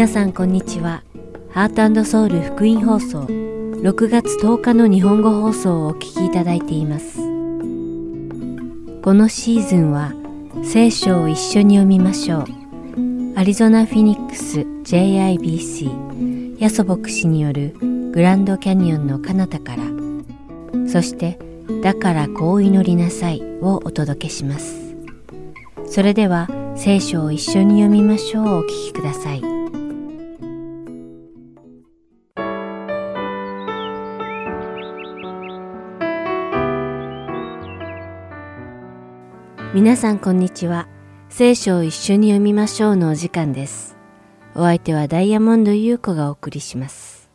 皆さんこんにちは。ハートソウル福音放送6月10日の日本語放送をお聞きいただいています。このシーズンは聖書を一緒に読みましょう。アリゾナ・フィニックス JIBC ヤソ牧師によるグランドキャニオンの彼方からそしてだからこう祈りなさいをお届けします。それでは聖書を一緒に読みましょうお聞きください。皆さんこんにちは。聖書を一緒に読みましょうのお時間です。お相手はダイヤモンド優子がお送りします。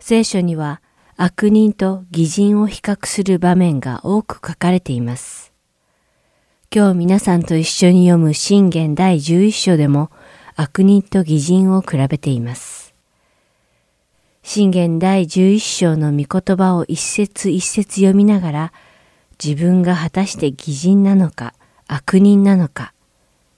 聖書には悪人と偽人を比較する場面が多く書かれています。今日皆さんと一緒に読む信玄第11章でも悪人と偽人を比べています。信玄第11章の御言葉を一節一節読みながら自分が果たして偽人なのか悪人なのか、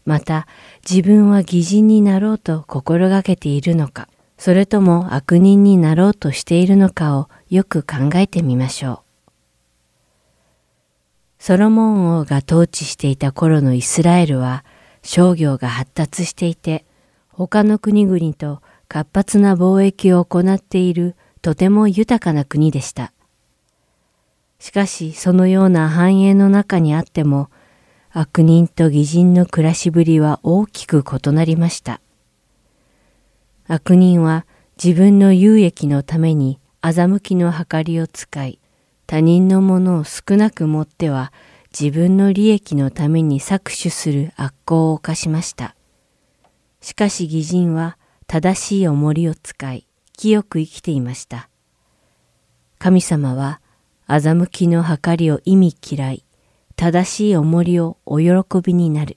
また自分は偽人になろうと心がけているのか、それとも悪人になろうとしているのかをよく考えてみましょう。ソロモン王が統治していた頃のイスラエルは商業が発達していて、他の国々と活発な貿易を行っているとても豊かな国でした。しかしそのような繁栄の中にあっても悪人と義人の暮らしぶりは大きく異なりました。悪人は自分の有益のために欺きの計りを使い、他人のものを少なく持っては自分の利益のために搾取する悪行を犯しました。しかし義人は正しい重りを使い、清く生きていました。神様は欺きの計りを意味嫌い、正しい重りをお喜びになる。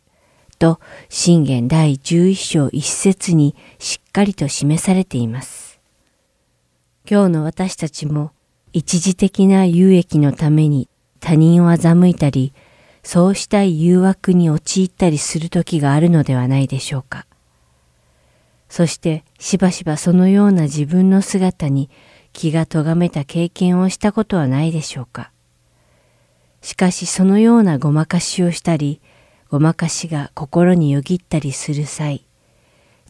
と、信玄第11章一節にしっかりと示されています。今日の私たちも一時的な有益のために他人を欺いたり、そうしたい誘惑に陥ったりする時があるのではないでしょうか。そしてしばしばそのような自分の姿に気が咎めた経験をしたことはないでしょうか。しかしそのようなごまかしをしたり、ごまかしが心によぎったりする際、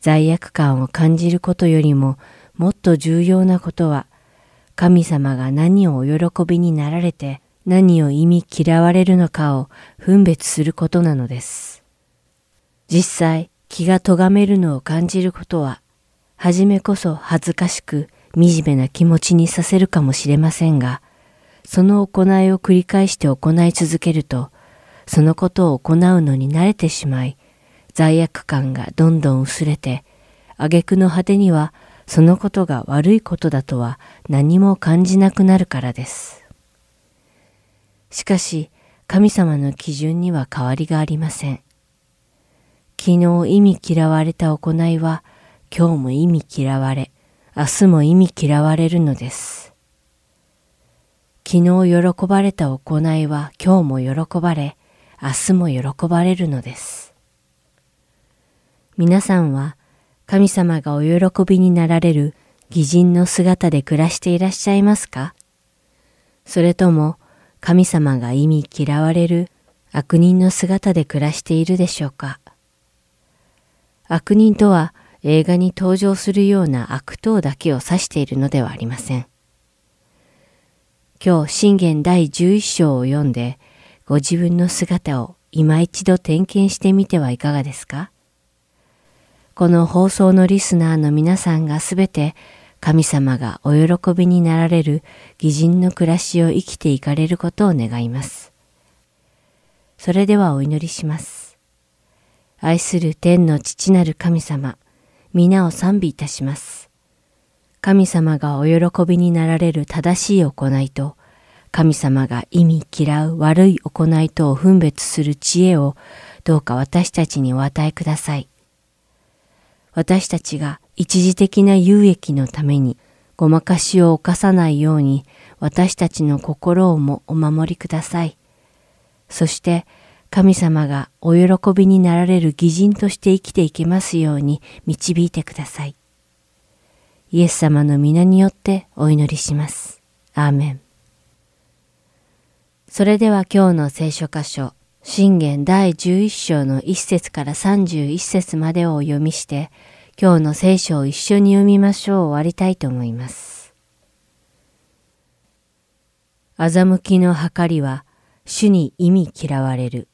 罪悪感を感じることよりももっと重要なことは、神様が何をお喜びになられて何を意味嫌われるのかを分別することなのです。実際、気が咎めるのを感じることは、はじめこそ恥ずかしく惨めな気持ちにさせるかもしれませんが、その行いを繰り返して行い続けると、そのことを行うのに慣れてしまい、罪悪感がどんどん薄れて、挙句の果てにはそのことが悪いことだとは何も感じなくなるからです。しかし、神様の基準には変わりがありません。昨日意味嫌われた行いは、今日も意味嫌われ、明日も意味嫌われるのです。昨日喜ばれた行いは今日も喜ばれ、明日も喜ばれるのです。皆さんは神様がお喜びになられる義人の姿で暮らしていらっしゃいますか？それとも神様が意味嫌われる悪人の姿で暮らしているでしょうか？悪人とは映画に登場するような悪党だけを指しているのではありません。今日信玄第11章を読んでご自分の姿を今一度点検してみてはいかがですか？この放送のリスナーの皆さんがすべて神様がお喜びになられる義人の暮らしを生きていかれることを願います。それではお祈りします。愛する天の父なる神様、皆を賛美いたします。神様がお喜びになられる正しい行いと、神様が意味嫌う悪い行いとを分別する知恵をどうか私たちにお与えください。私たちが一時的な有益のためにごまかしを犯さないように私たちの心をもお守りください。そして神様がお喜びになられる義人として生きていけますように導いてください。イエス様の皆によってお祈りします。アーメン。それでは今日の聖書箇所、信玄第11章の1節から31節までをお読みして、今日の聖書を一緒に読みましょう終わりたいと思います。欺きの計りは主に意味嫌われる。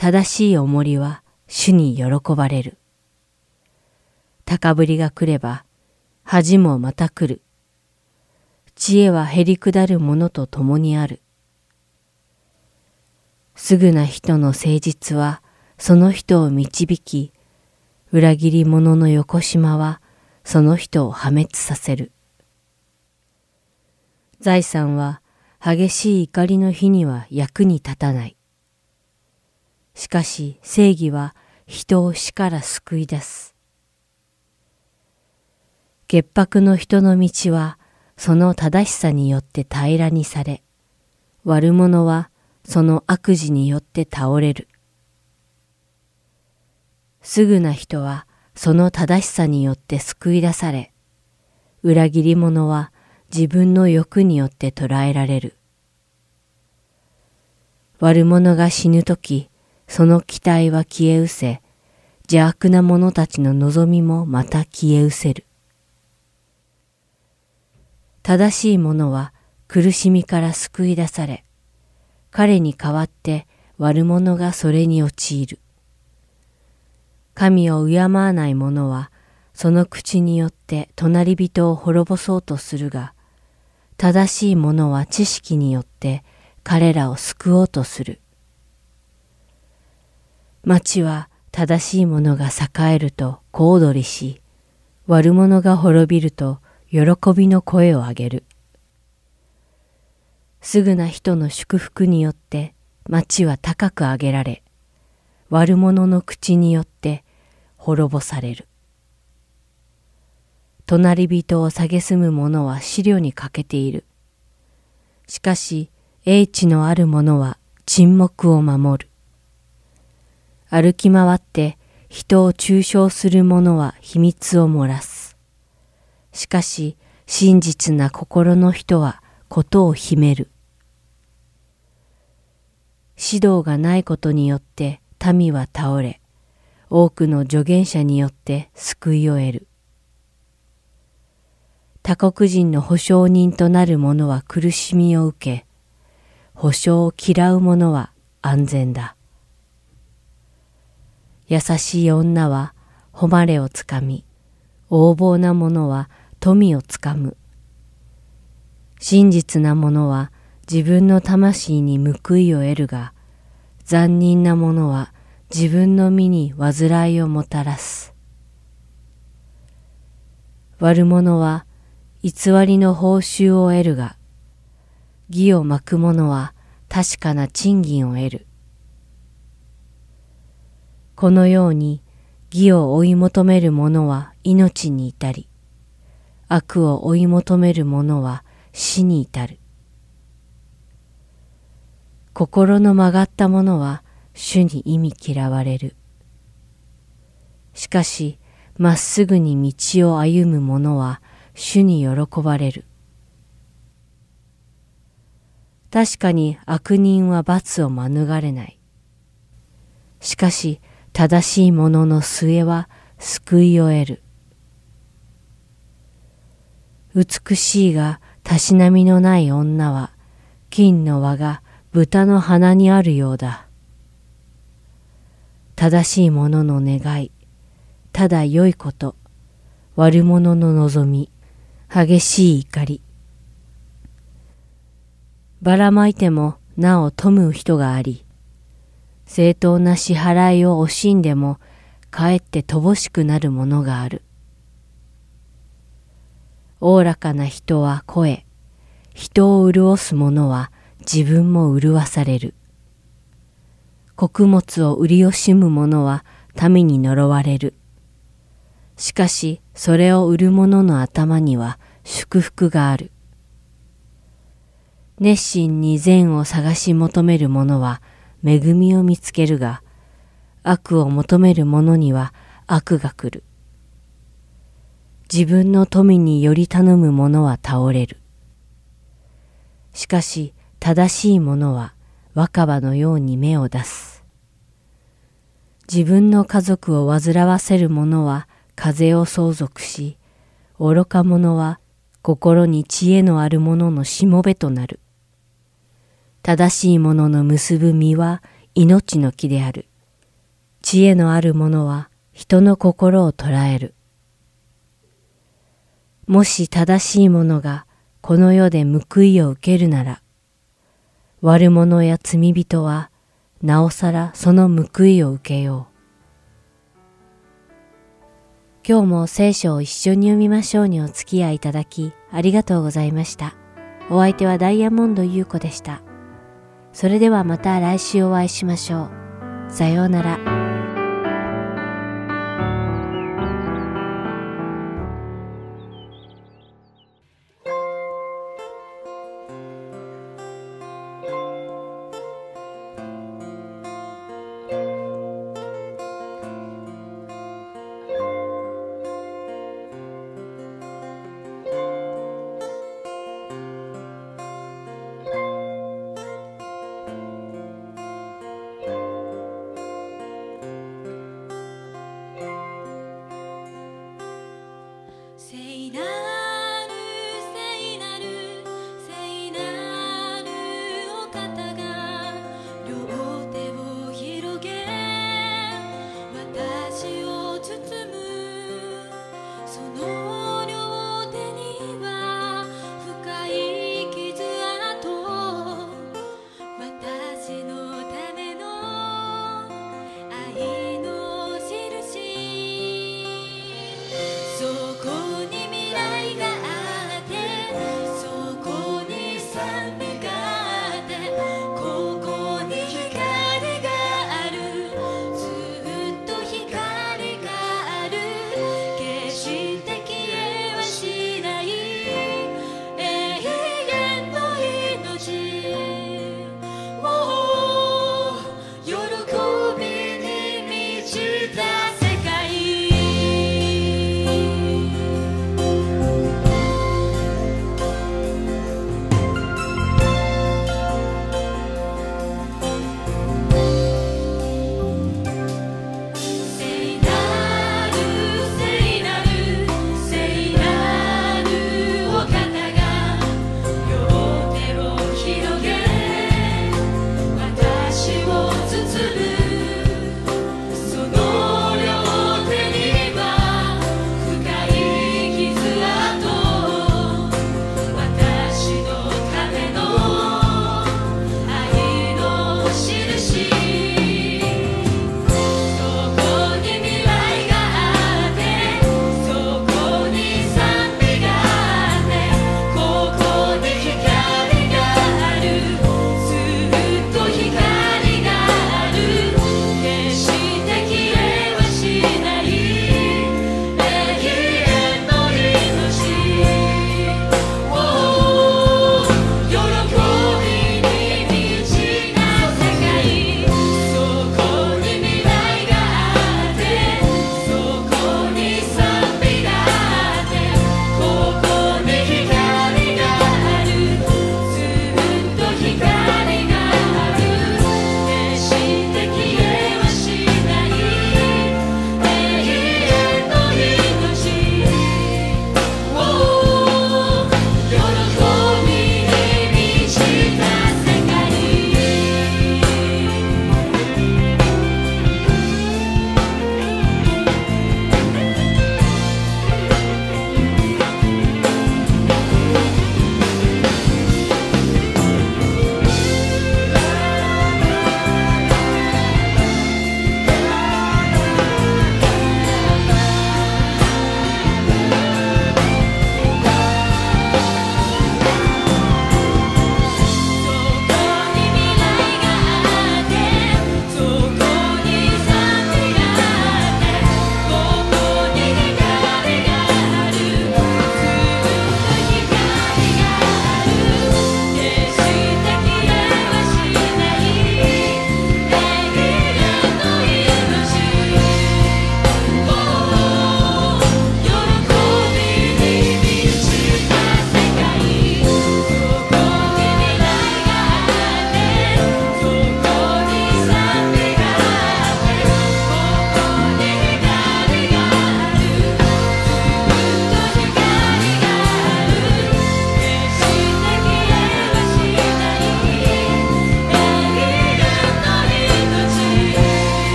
正しい重りは主に喜ばれる。高ぶりが来れば恥もまた来る。知恵は減り下るものと共にある。すぐな人の誠実はその人を導き、裏切り者の横島はその人を破滅させる。財産は激しい怒りの日には役に立たない。しかし正義は人を死から救い出す。潔白の人の道はその正しさによって平らにされ、悪者はその悪事によって倒れる。すぐな人はその正しさによって救い出され、裏切り者は自分の欲によって捕らえられる。悪者が死ぬとき、その期待は消え失せ、邪悪な者たちの望みもまた消え失せる。正しい者は苦しみから救い出され、彼に代わって悪者がそれに陥る。神を敬わない者は、その口によって隣人を滅ぼそうとするが、正しい者は知識によって彼らを救おうとする。町は正しい者が栄えると小躍りし、悪者が滅びると喜びの声を上げる。すぐな人の祝福によって町は高く上げられ、悪者の口によって滅ぼされる。隣人を蔑む者は資料に欠けている。しかし、英知のある者は沈黙を守る。歩き回って人を中傷する者は秘密を漏らす。しかし真実な心の人はことを秘める。指導がないことによって民は倒れ、多くの助言者によって救いを得る。他国人の保証人となる者は苦しみを受け、保証を嫌う者は安全だ。優しい女は誉れをつかみ、横暴な者は富をつかむ。真実な者は自分の魂に報いを得るが、残忍な者は自分の身に煩いをもたらす。悪者は偽りの報酬を得るが、義を巻く者は確かな賃金を得る。このように義を追い求める者は命に至り、悪を追い求める者は死に至る。心の曲がった者は主に意味嫌われる。しかし、まっすぐに道を歩む者は主に喜ばれる。確かに悪人は罰を免れない。しかし、正しい者の末は救いを得る。美しいがたしなみのない女は金の輪が豚の鼻にあるようだ。正しい者の願い、ただ良いこと、悪者の望み、激しい怒り。ばらまいてもなお富む人があり、正当な支払いを惜しんでもかえって乏しくなるものがある。おおらかな人は声、人を潤す者は自分も潤される。穀物を売り惜しむ者は民に呪われる。しかしそれを売る者の頭には祝福がある。熱心に善を探し求める者は恵みを見つけるが、悪を求める者には悪が来る。自分の富により頼む者は倒れる。しかし正しい者は若葉のように芽を出す。自分の家族を煩わせる者は風を相続し、愚か者は心に知恵のある者のしもべとなる。正しい者のの結ぶ実は命の木である。知恵のある者は人の心を捉える。もし正しい者がこの世で報いを受けるなら、悪者や罪人はなおさらその報いを受けよう。今日も聖書を一緒に読みましょうにお付き合いいただきありがとうございました。お相手はダイヤモンド優子でした。それではまた来週お会いしましょう。さようなら。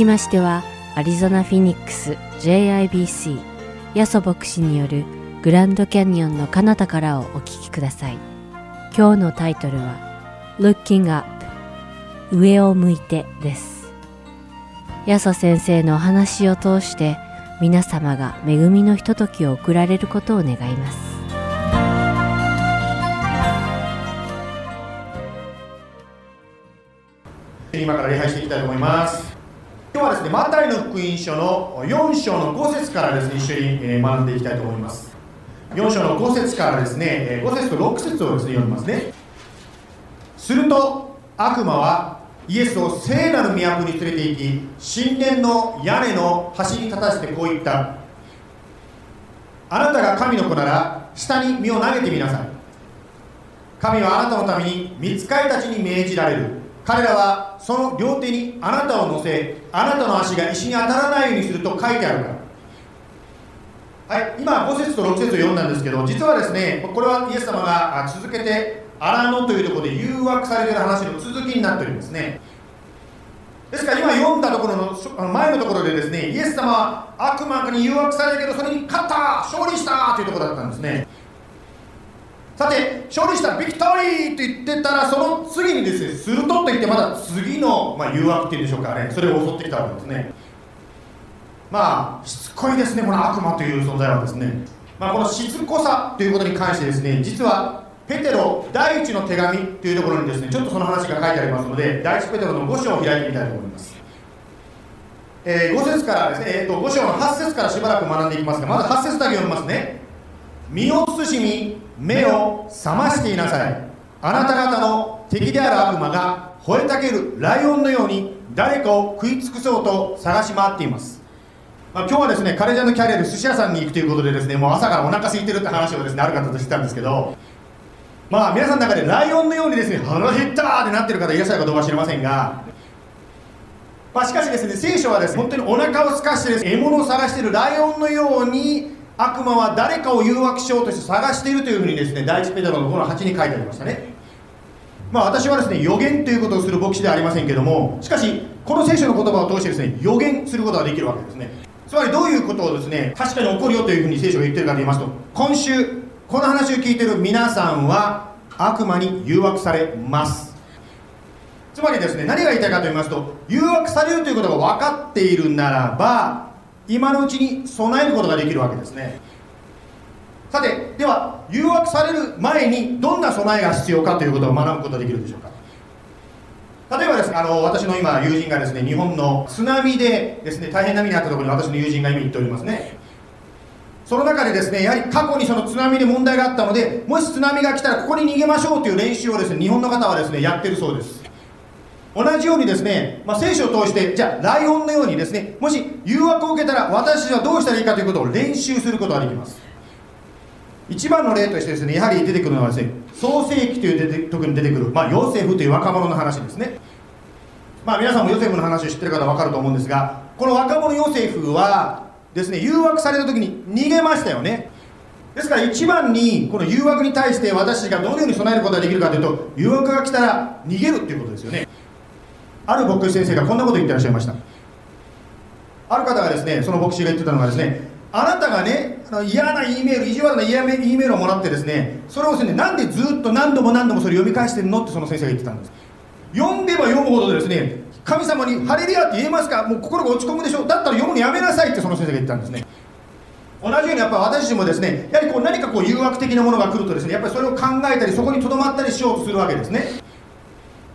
きましてはアリゾナ・フィニックス JIBC ヤソ牧師によるグランドキャニオンの彼方からをお聞きください。今日のタイトルは Looking Up 上を向いてです。ヤソ先生のお話を通して皆様が恵みのひとときを送られることを願います。今から礼拝していきたいと思います。今日はですねマタイの福音書の4章の5節からですね一緒に学んでいきたいと思います。4章の5節からですね5節と6節をですね読みますね。すると悪魔はイエスを聖なる都に連れて行き神殿の屋根の端に立たせてこう言った。あなたが神の子なら下に身を投げてみなさい。神はあなたのために見つかりたちに命じられる。彼らはその両手にあなたを乗せあなたの足が石に当たらないようにすると書いてあるから。はい今5節と6節を読んだんですけど実はですねこれはイエス様が続けて荒野というところで誘惑されている話の続きになっておりますね。ですから今読んだところの前のところでですねイエス様は悪魔に誘惑されたけどそれに勝った勝利したというところだったんですね。さて勝利したビクトリーと言ってたらその次にですねするとと言ってまだ次の、まあ、誘惑っていうんでしょうかねそれを襲ってきたわけですね。まあしつこいですねこの悪魔という存在はですね、まあ、このしつこさということに関してですね実はペテロ第一の手紙というところにですねちょっとその話が書いてありますので第一ペテロの5章を開いてみたいと思います。えー、5節からですね、えーと、5章の8節からしばらく学んでいきますがまず8節だけ読みますね。身を慎み目を覚ましていなさい。あなた方の敵である悪魔が吠えたけるライオンのように誰かを食い尽くそうと探し回っています、まあ、今日はですねカレジャーのキャリアで寿司屋さんに行くということでですねもう朝からお腹空いてるって話をですねある方としてたんですけどまあ皆さんの中でライオンのようにですね腹減ったーってなってる方いらっしゃるかどうか知りませんがまあ、しかしですね聖書はですね本当にお腹を空かしてです、獲物を探しているライオンのように悪魔は誰かを誘惑しようとして探しているというふうにですね第一ペテロの5の8に書いてありましたね。まあ私はですね予言ということをする牧師ではありませんけどもしかしこの聖書の言葉を通してですね予言することができるわけですね。つまりどういうことをですね確かに起こるよというふうに聖書が言ってるかと言いますと今週この話を聞いてる皆さんは悪魔に誘惑されます。つまりですね何が言いたいかと言いますと誘惑されるということが分かっているならば今のうちに備えることができるわけですね。さてでは誘惑される前にどんな備えが必要かということを学ぶことができるでしょうか。例えばですねあの私の今友人がですね日本の津波でですね大変な目に遭ったところに私の友人が今行っておりますね。その中でですねやはり過去にその津波で問題があったのでもし津波が来たらここに逃げましょうという練習をですね日本の方はですねやってるそうです。同じようにですね、まあ、聖書を通してじゃあライオンのようにですねもし誘惑を受けたら私はどうしたらいいかということを練習することができます。一番の例としてですねやはり出てくるのはですね創世記という出て特に出てくる、まあ、ヨセフという若者の話ですね。まあ皆さんもヨセフの話を知ってる方は分かると思うんですがこの若者ヨセフはですね誘惑された時に逃げましたよね。ですから一番にこの誘惑に対して私たちがどのように備えることができるかというと誘惑が来たら逃げるっていうことですよね。ある牧師先生がこんなこと言ってらっしゃいました。ある方がですねその牧師が言ってたのがですねあなたがねあの嫌な E メール意地悪な E メールをもらってですねそれをですねなんでずっと何度も何度もそれ読み返してるのってその先生が言ってたんです。読んでば読むほどですね神様に「ハレリア」って言えますか？もう心が落ち込むでしょ？だったら読むのやめなさいってその先生が言ったんですね。同じようにやっぱ私たちもですねやはりこう何かこう誘惑的なものが来るとですねやっぱりそれを考えたりそこにとどまったりしようとするわけですね。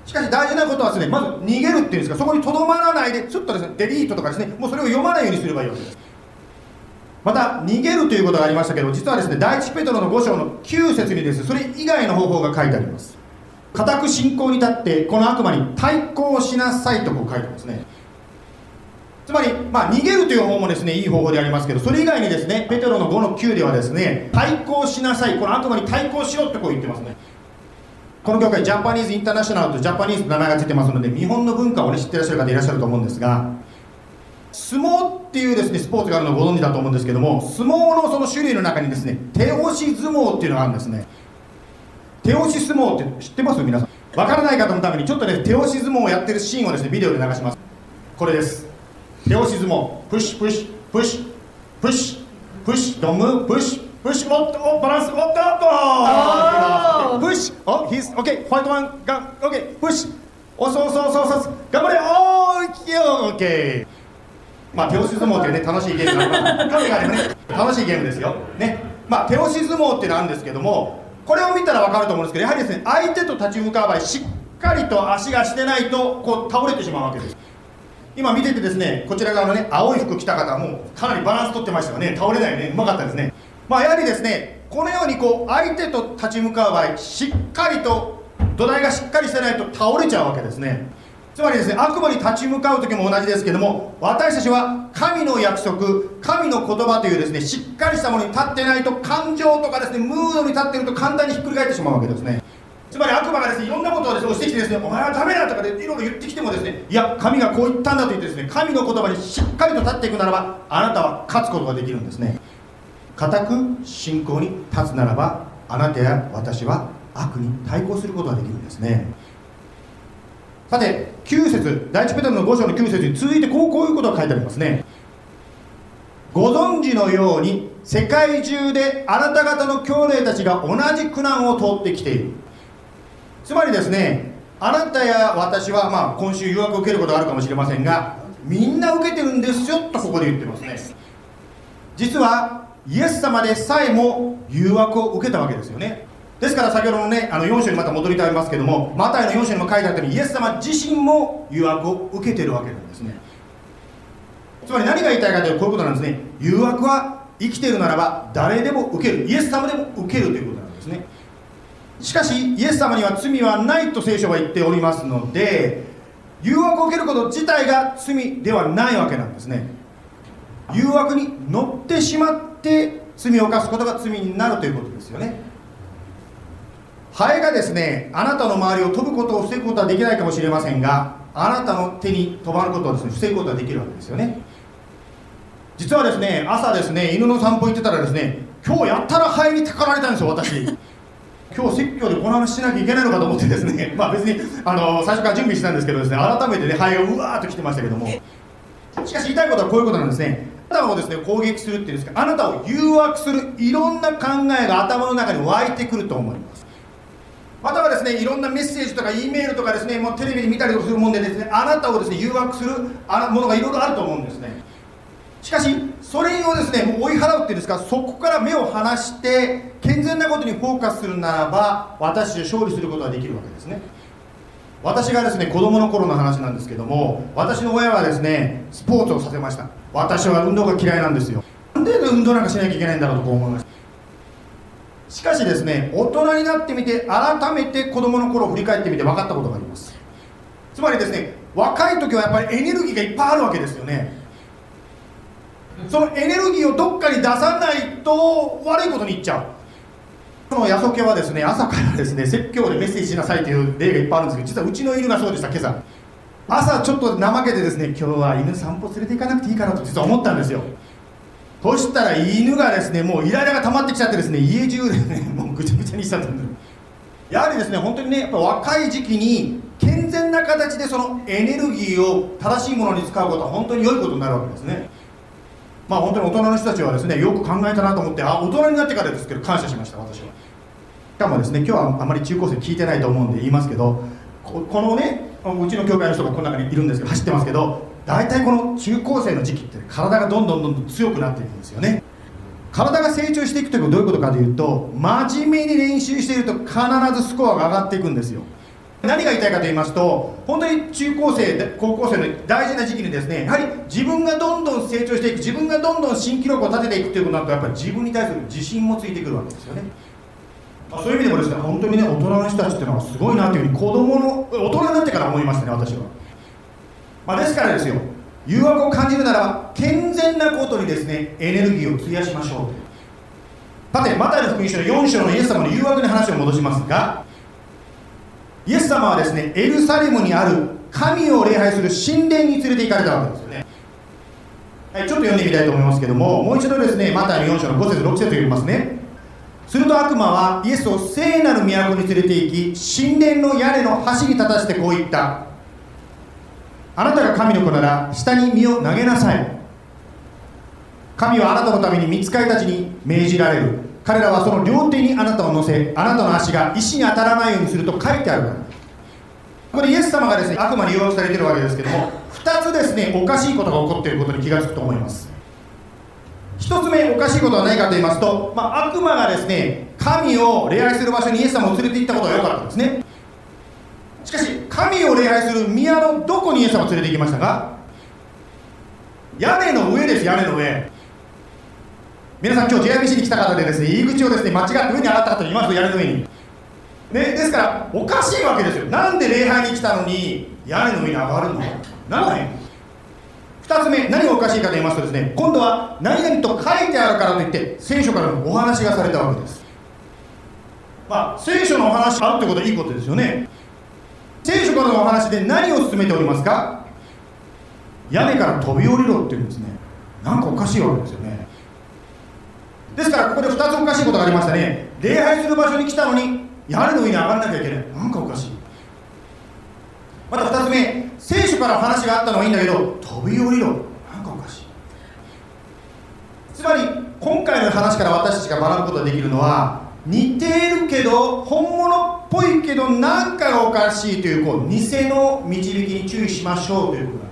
しかし大事なことはですねまず逃げるっていうんですかそこにとどまらないでちょっとですねデリートとかですねもうそれを読まないようにすればいいわけです。また逃げるということがありましたけど実はですね第一ペトロの5章の9節にですねそれ以外の方法が書いてあります。固く信仰に立ってこの悪魔に対抗しなさいとこう書いてますね。つまり、まあ、逃げるという方もですねいい方法でありますけどそれ以外にですねペテロの5の9ではですね対抗しなさいこの悪魔に対抗しろってこう言ってますね。この教会ジャパニーズインターナショナルとジャパニーズの名前がついてますので日本の文化を、ね、知ってらっしゃる方いらっしゃると思うんですが相撲っていうですねスポーツがあるのをご存知だと思うんですけども相撲のその種類の中にですね手押し相撲っていうのがあるんですね。手押し相撲って知ってます？皆さん。わからない方のためにちょっとね手押し相撲をやってるシーンをですねビデオで流します。これです。手押し相撲。プッシュプッシュプッシュプッシュプッシュドムプッシュ。プッシュおっとおバランスおっとおっとプッシュおヒースオッケーファイトワンガンオッケープッシュおそうそうそうそう頑張れおーいよオッケーまあ手押し相撲っていうね楽しいゲームなの興味があればね楽しいゲームですよねまあ手押し相撲ってなんですけどもこれを見たら分かると思うんですけどやはりですね相手と立ち向かう場合しっかりと足がしてないとこう倒れてしまうわけです今見ててですねこちら側のね青い服着た方もかなりバランス取ってましたよね倒れないねうまかったですねまあやはりですねこのようにこう相手と立ち向かう場合しっかりと土台がしっかりしてないと倒れちゃうわけですね。つまりですね悪魔に立ち向かう時も同じですけども私たちは神の約束神の言葉というですねしっかりしたものに立ってないと感情とかですねムードに立ってると簡単にひっくり返ってしまうわけですね。つまり悪魔がですねいろんなことをですね押してきてですねお前はダメだとかでいろいろ言ってきてもですねいや神がこう言ったんだと言ってですね神の言葉にしっかりと立っていくならばあなたは勝つことができるんですね。固く信仰に立つならばあなたや私は悪に対抗することができるんですね。さて9節第一ペテロの5章の9節に続いてこうこういうことが書いてありますね。ご存知のように世界中であなた方の兄弟たちが同じ苦難を通ってきている。つまりですねあなたや私は、まあ、今週誘惑を受けることがあるかもしれませんがみんな受けてるんですよとここで言ってますね。実はイエス様でさえも誘惑を受けたわけですよね。ですから先ほどのねあの4章にまた戻りたいますけどもマタイの4章にも書いてあったようにイエス様自身も誘惑を受けてるわけなんですね。つまり何が言いたいかというとこういうことなんですね。誘惑は生きてるならば誰でも受ける。イエス様でも受けるということなんですね。しかしイエス様には罪はないと聖書は言っておりますので誘惑を受けること自体が罪ではないわけなんですね。誘惑に乗ってしまって罪を犯すことが罪になるということですよね。ハエがですねあなたの周りを飛ぶことを防ぐことはできないかもしれませんがあなたの手に飛ばることをですね防ぐことができるわけですよね。実はですね朝ですね犬の散歩行ってたらですね今日やったらハエにたかられたんですよ私。今日説教でこの話しなきゃいけないのかと思ってですね まあ別にあの最初から準備してたんですけどですね改めてねハエがうわーっと来てましたけども。しかし言いたいことはこういうことなんですね。あなたをですね攻撃するっていうんですか。あなたを誘惑するいろんな考えが頭の中に湧いてくると思います。またはですねいろんなメッセージとか E メールとかですねもうテレビで見たりするもんでですねあなたをですね誘惑するものがいろいろあると思うんですね。しかしそれをですねもう追い払うっていうんですかそこから目を離して健全なことにフォーカスするならば私で勝利することができるわけですね。私がですね子供の頃の話なんですけども私の親はですねスポーツをさせました。私は運動が嫌いなんですよ。なんで運動なんかしなきゃいけないんだろうとこう思いました。しかしですね大人になってみて改めて子供の頃を振り返ってみて分かったことがあります。つまりですね若い時はやっぱりエネルギーがいっぱいあるわけですよね。そのエネルギーをどっかに出さないと悪いことにいっちゃう。このヤソケはですね朝からですね説教でメッセージしなさいという例がいっぱいあるんですけど実はうちの犬がそうでした今朝。朝ちょっと怠けてですね今日は犬散歩連れて行かなくていいかなと実は思ったんですよ。そしたら犬がですねもうイライラが溜まってきちゃってですね家中でねもうぐちゃぐちゃにしちゃったんですやはりですね本当にねやっぱ若い時期に健全な形でそのエネルギーを正しいものに使うことは本当に良いことになるわけですね。まあ本当に大人の人たちはですねよく考えたなと思ってあ大人になってからですけど感謝しました私は。しかもですね今日はあまり中高生聞いてないと思うんで言いますけどこのねうちの教会の人がこの中にいるんですけど走ってますけど大体この中高生の時期って体がどんどんどんどん強くなっていくんですよね。体が成長していくということはどういうことかというと真面目に練習していると必ずスコアが上がっていくんですよ。何が言いたいかと言いますと本当に中高生高校生の大事な時期にですねやはり自分がどんどん成長していく自分がどんどん新記録を立てていくということになるとやっぱり自分に対する自信もついてくるわけですよね。そういう意味でもですね本当にね大人の人たちっていうのはすごいなというふうに子供の大人になってから思いましたね私は、まあ、ですからですよ誘惑を感じるならば健全なことにですねエネルギーを費やしましょうさてマタイの福音書の4章のイエス様の誘惑の話を戻しますがイエス様はですねエルサレムにある神を礼拝する神殿に連れて行かれたわけですよね。はい、ちょっと読んでみたいと思いますけどももう一度ですねマタイの4章の5節6節読みますね。すると悪魔はイエスを聖なる都に連れて行き神殿の屋根の端に立たせてこう言った。あなたが神の子なら下に身を投げなさい。神はあなたのために見つかりたちに命じられる。彼らはその両手にあなたを乗せあなたの足が石に当たらないようにすると書いてあるこれイエス様がですね悪魔に誘惑されてるわけですけども2つですねおかしいことが起こっていることに気がつくと思います。1つ目おかしいことは何かと言いますと、まあ、悪魔がですね神を礼拝する場所にイエス様を連れて行ったことは良かったんですね。しかし神を礼拝する宮のどこにイエス様を連れて行きましたか？屋根の上です屋根の上。皆さん今日 JIBC に来た方でですね入り口をですね間違って上に上がった方います屋根の上に。ねですからおかしいわけですよ。なんで礼拝に来たのに屋根の上に上がるの？なんない2つ目何がおかしいかと言いますとですね今度は何々と書いてあるからといって聖書からのお話がされたわけです。まあ聖書のお話あるってことはいいことですよね。聖書からのお話で何を進めておりますか？屋根から飛び降りろっていうんですね。なんかおかしいわけですよね。ですからここで2つおかしいことがありましたね礼拝する場所に来たのに屋根の上に上がらなきゃいけない。なんかおかしい。また2つ目聖書から話があったのはいいんだけど飛び降りろ。なんかおかしい。つまり今回の話から私たちが学ぶことができるのは似ているけど本物っぽいけど何かがおかしいというこう偽の導きに注意しましょうということ。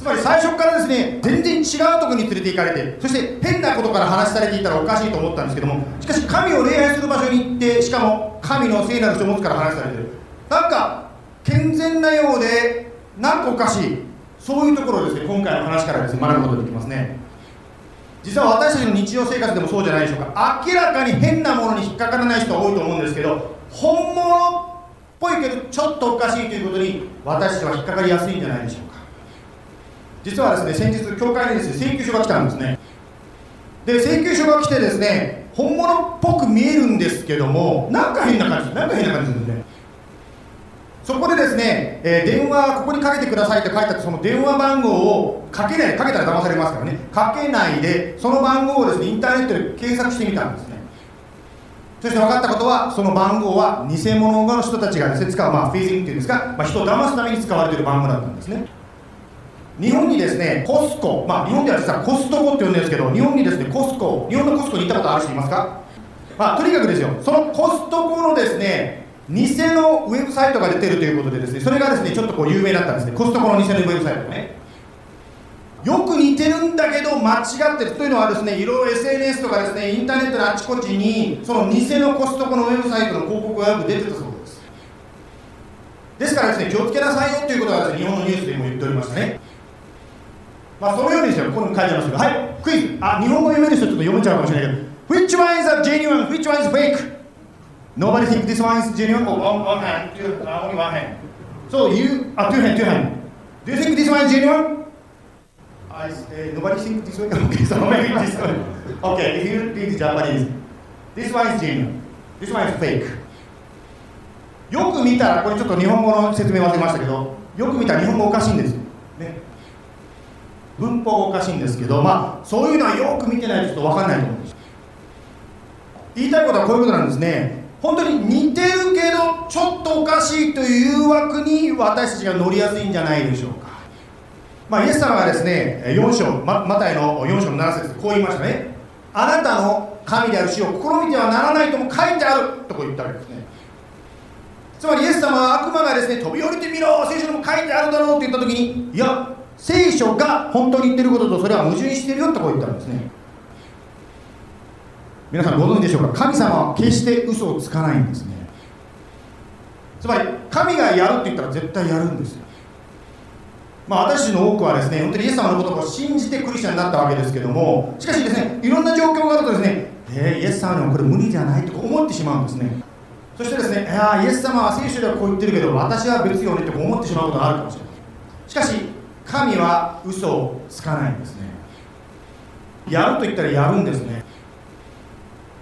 つまり最初からですね全然違うとこに連れて行かれてそして変なことから話されていたらおかしいと思ったんですけどもしかし神を礼拝する場所に行ってしかも神の聖なる書物から話されてる。なんか健全なようでなんかおかしい。そういうところをですね今回の話からですね学ぶことができますね。実は私たちの日常生活でもそうじゃないでしょうか。明らかに変なものに引っかからない人は多いと思うんですけど本物っぽいけどちょっとおかしいということに私たちは引っかかりやすいんじゃないでしょうか。実はですね先日教会にですね請求書が来たんですね。で請求書が来てですね本物っぽく見えるんですけどもなんか変な感じなんか変な感じですね。そこでですね、えー、電話ここにかけてくださいって書いてあってその電話番号をかけないかけたら騙されますからね。かけないでその番号をですねインターネットで検索してみたんですね。そして分かったことはその番号は偽物の人たちがですね使う、まあ、フェイジングっていうんですか、まあ、人を騙すために使われている番号だったんですね。日本にですねコスコまあ日本では実はコストコって呼んでるんですけど日本にですねコスコ日本のコスコに行ったことある人いますか？まあとにかくですよそのコストコのですね偽のウェブサイトが出てるということでですねそれがですねちょっとこう有名だったんですねコストコの偽のウェブサイトがね。よく似てるんだけど間違ってる。というのはですねいろいろ SNS とかですねインターネットのあちこちにその偽のコストコのウェブサイトの広告がよく出てたそうです。ですからですね気をつけなさいよということがですね日本のニュースでも言っておりましたね。まあそのようにですよここに書いてますけどはいクイズあ日本語読める人ちょっと読めちゃうかもしれないけど Which one is a genuine? Which one is fake? Nobody think this one is genuine? Oh, one, one hand, two, uh, only one hand. So you, uh, two hand, two hand. Do you think this one is genuine? I, uh, nobody think this one? Okay, so maybe this one. Okay, if you think Japanese, this one is genuine. This one is fake. よく見たら、これちょっと日本語の説明忘れましたけど、よく見たら日本語おかしいんです。文法がおかしいんですけど、まあ、そういうのはよく見てないとちょっと分かんないと思うんです。言いたいことはこういうことなんですね。本当に似てるけどちょっとおかしいという誘惑に私たちが乗りやすいんじゃないでしょうか、まあ、イエス様がですね4章ママタイの4章の7節こう言いましたねあなたの神である死を試みてはならないとも書いてあるとこう言ったわけですねつまりイエス様は悪魔がですね飛び降りてみろ聖書にも書いてあるだろうって言った時にいや聖書が本当に言ってることとそれは矛盾してるよとこう言ったんですね。皆さんご存知でしょうか？神様は決して嘘をつかないんですね。つまり神がやるって言ったら絶対やるんですよ。まあ私たちの多くはですね本当にイエス様の言葉を信じてクリスチャンになったわけですけどもしかしですねいろんな状況があるとですねえー、イエス様にもこれ無理じゃないと思ってしまうんですね。そしてですねいやイエス様は聖書ではこう言ってるけど私は別よねって思ってしまうことがあるかもしれない。しかし神は嘘をつかないんですね。やると言ったらやるんですね。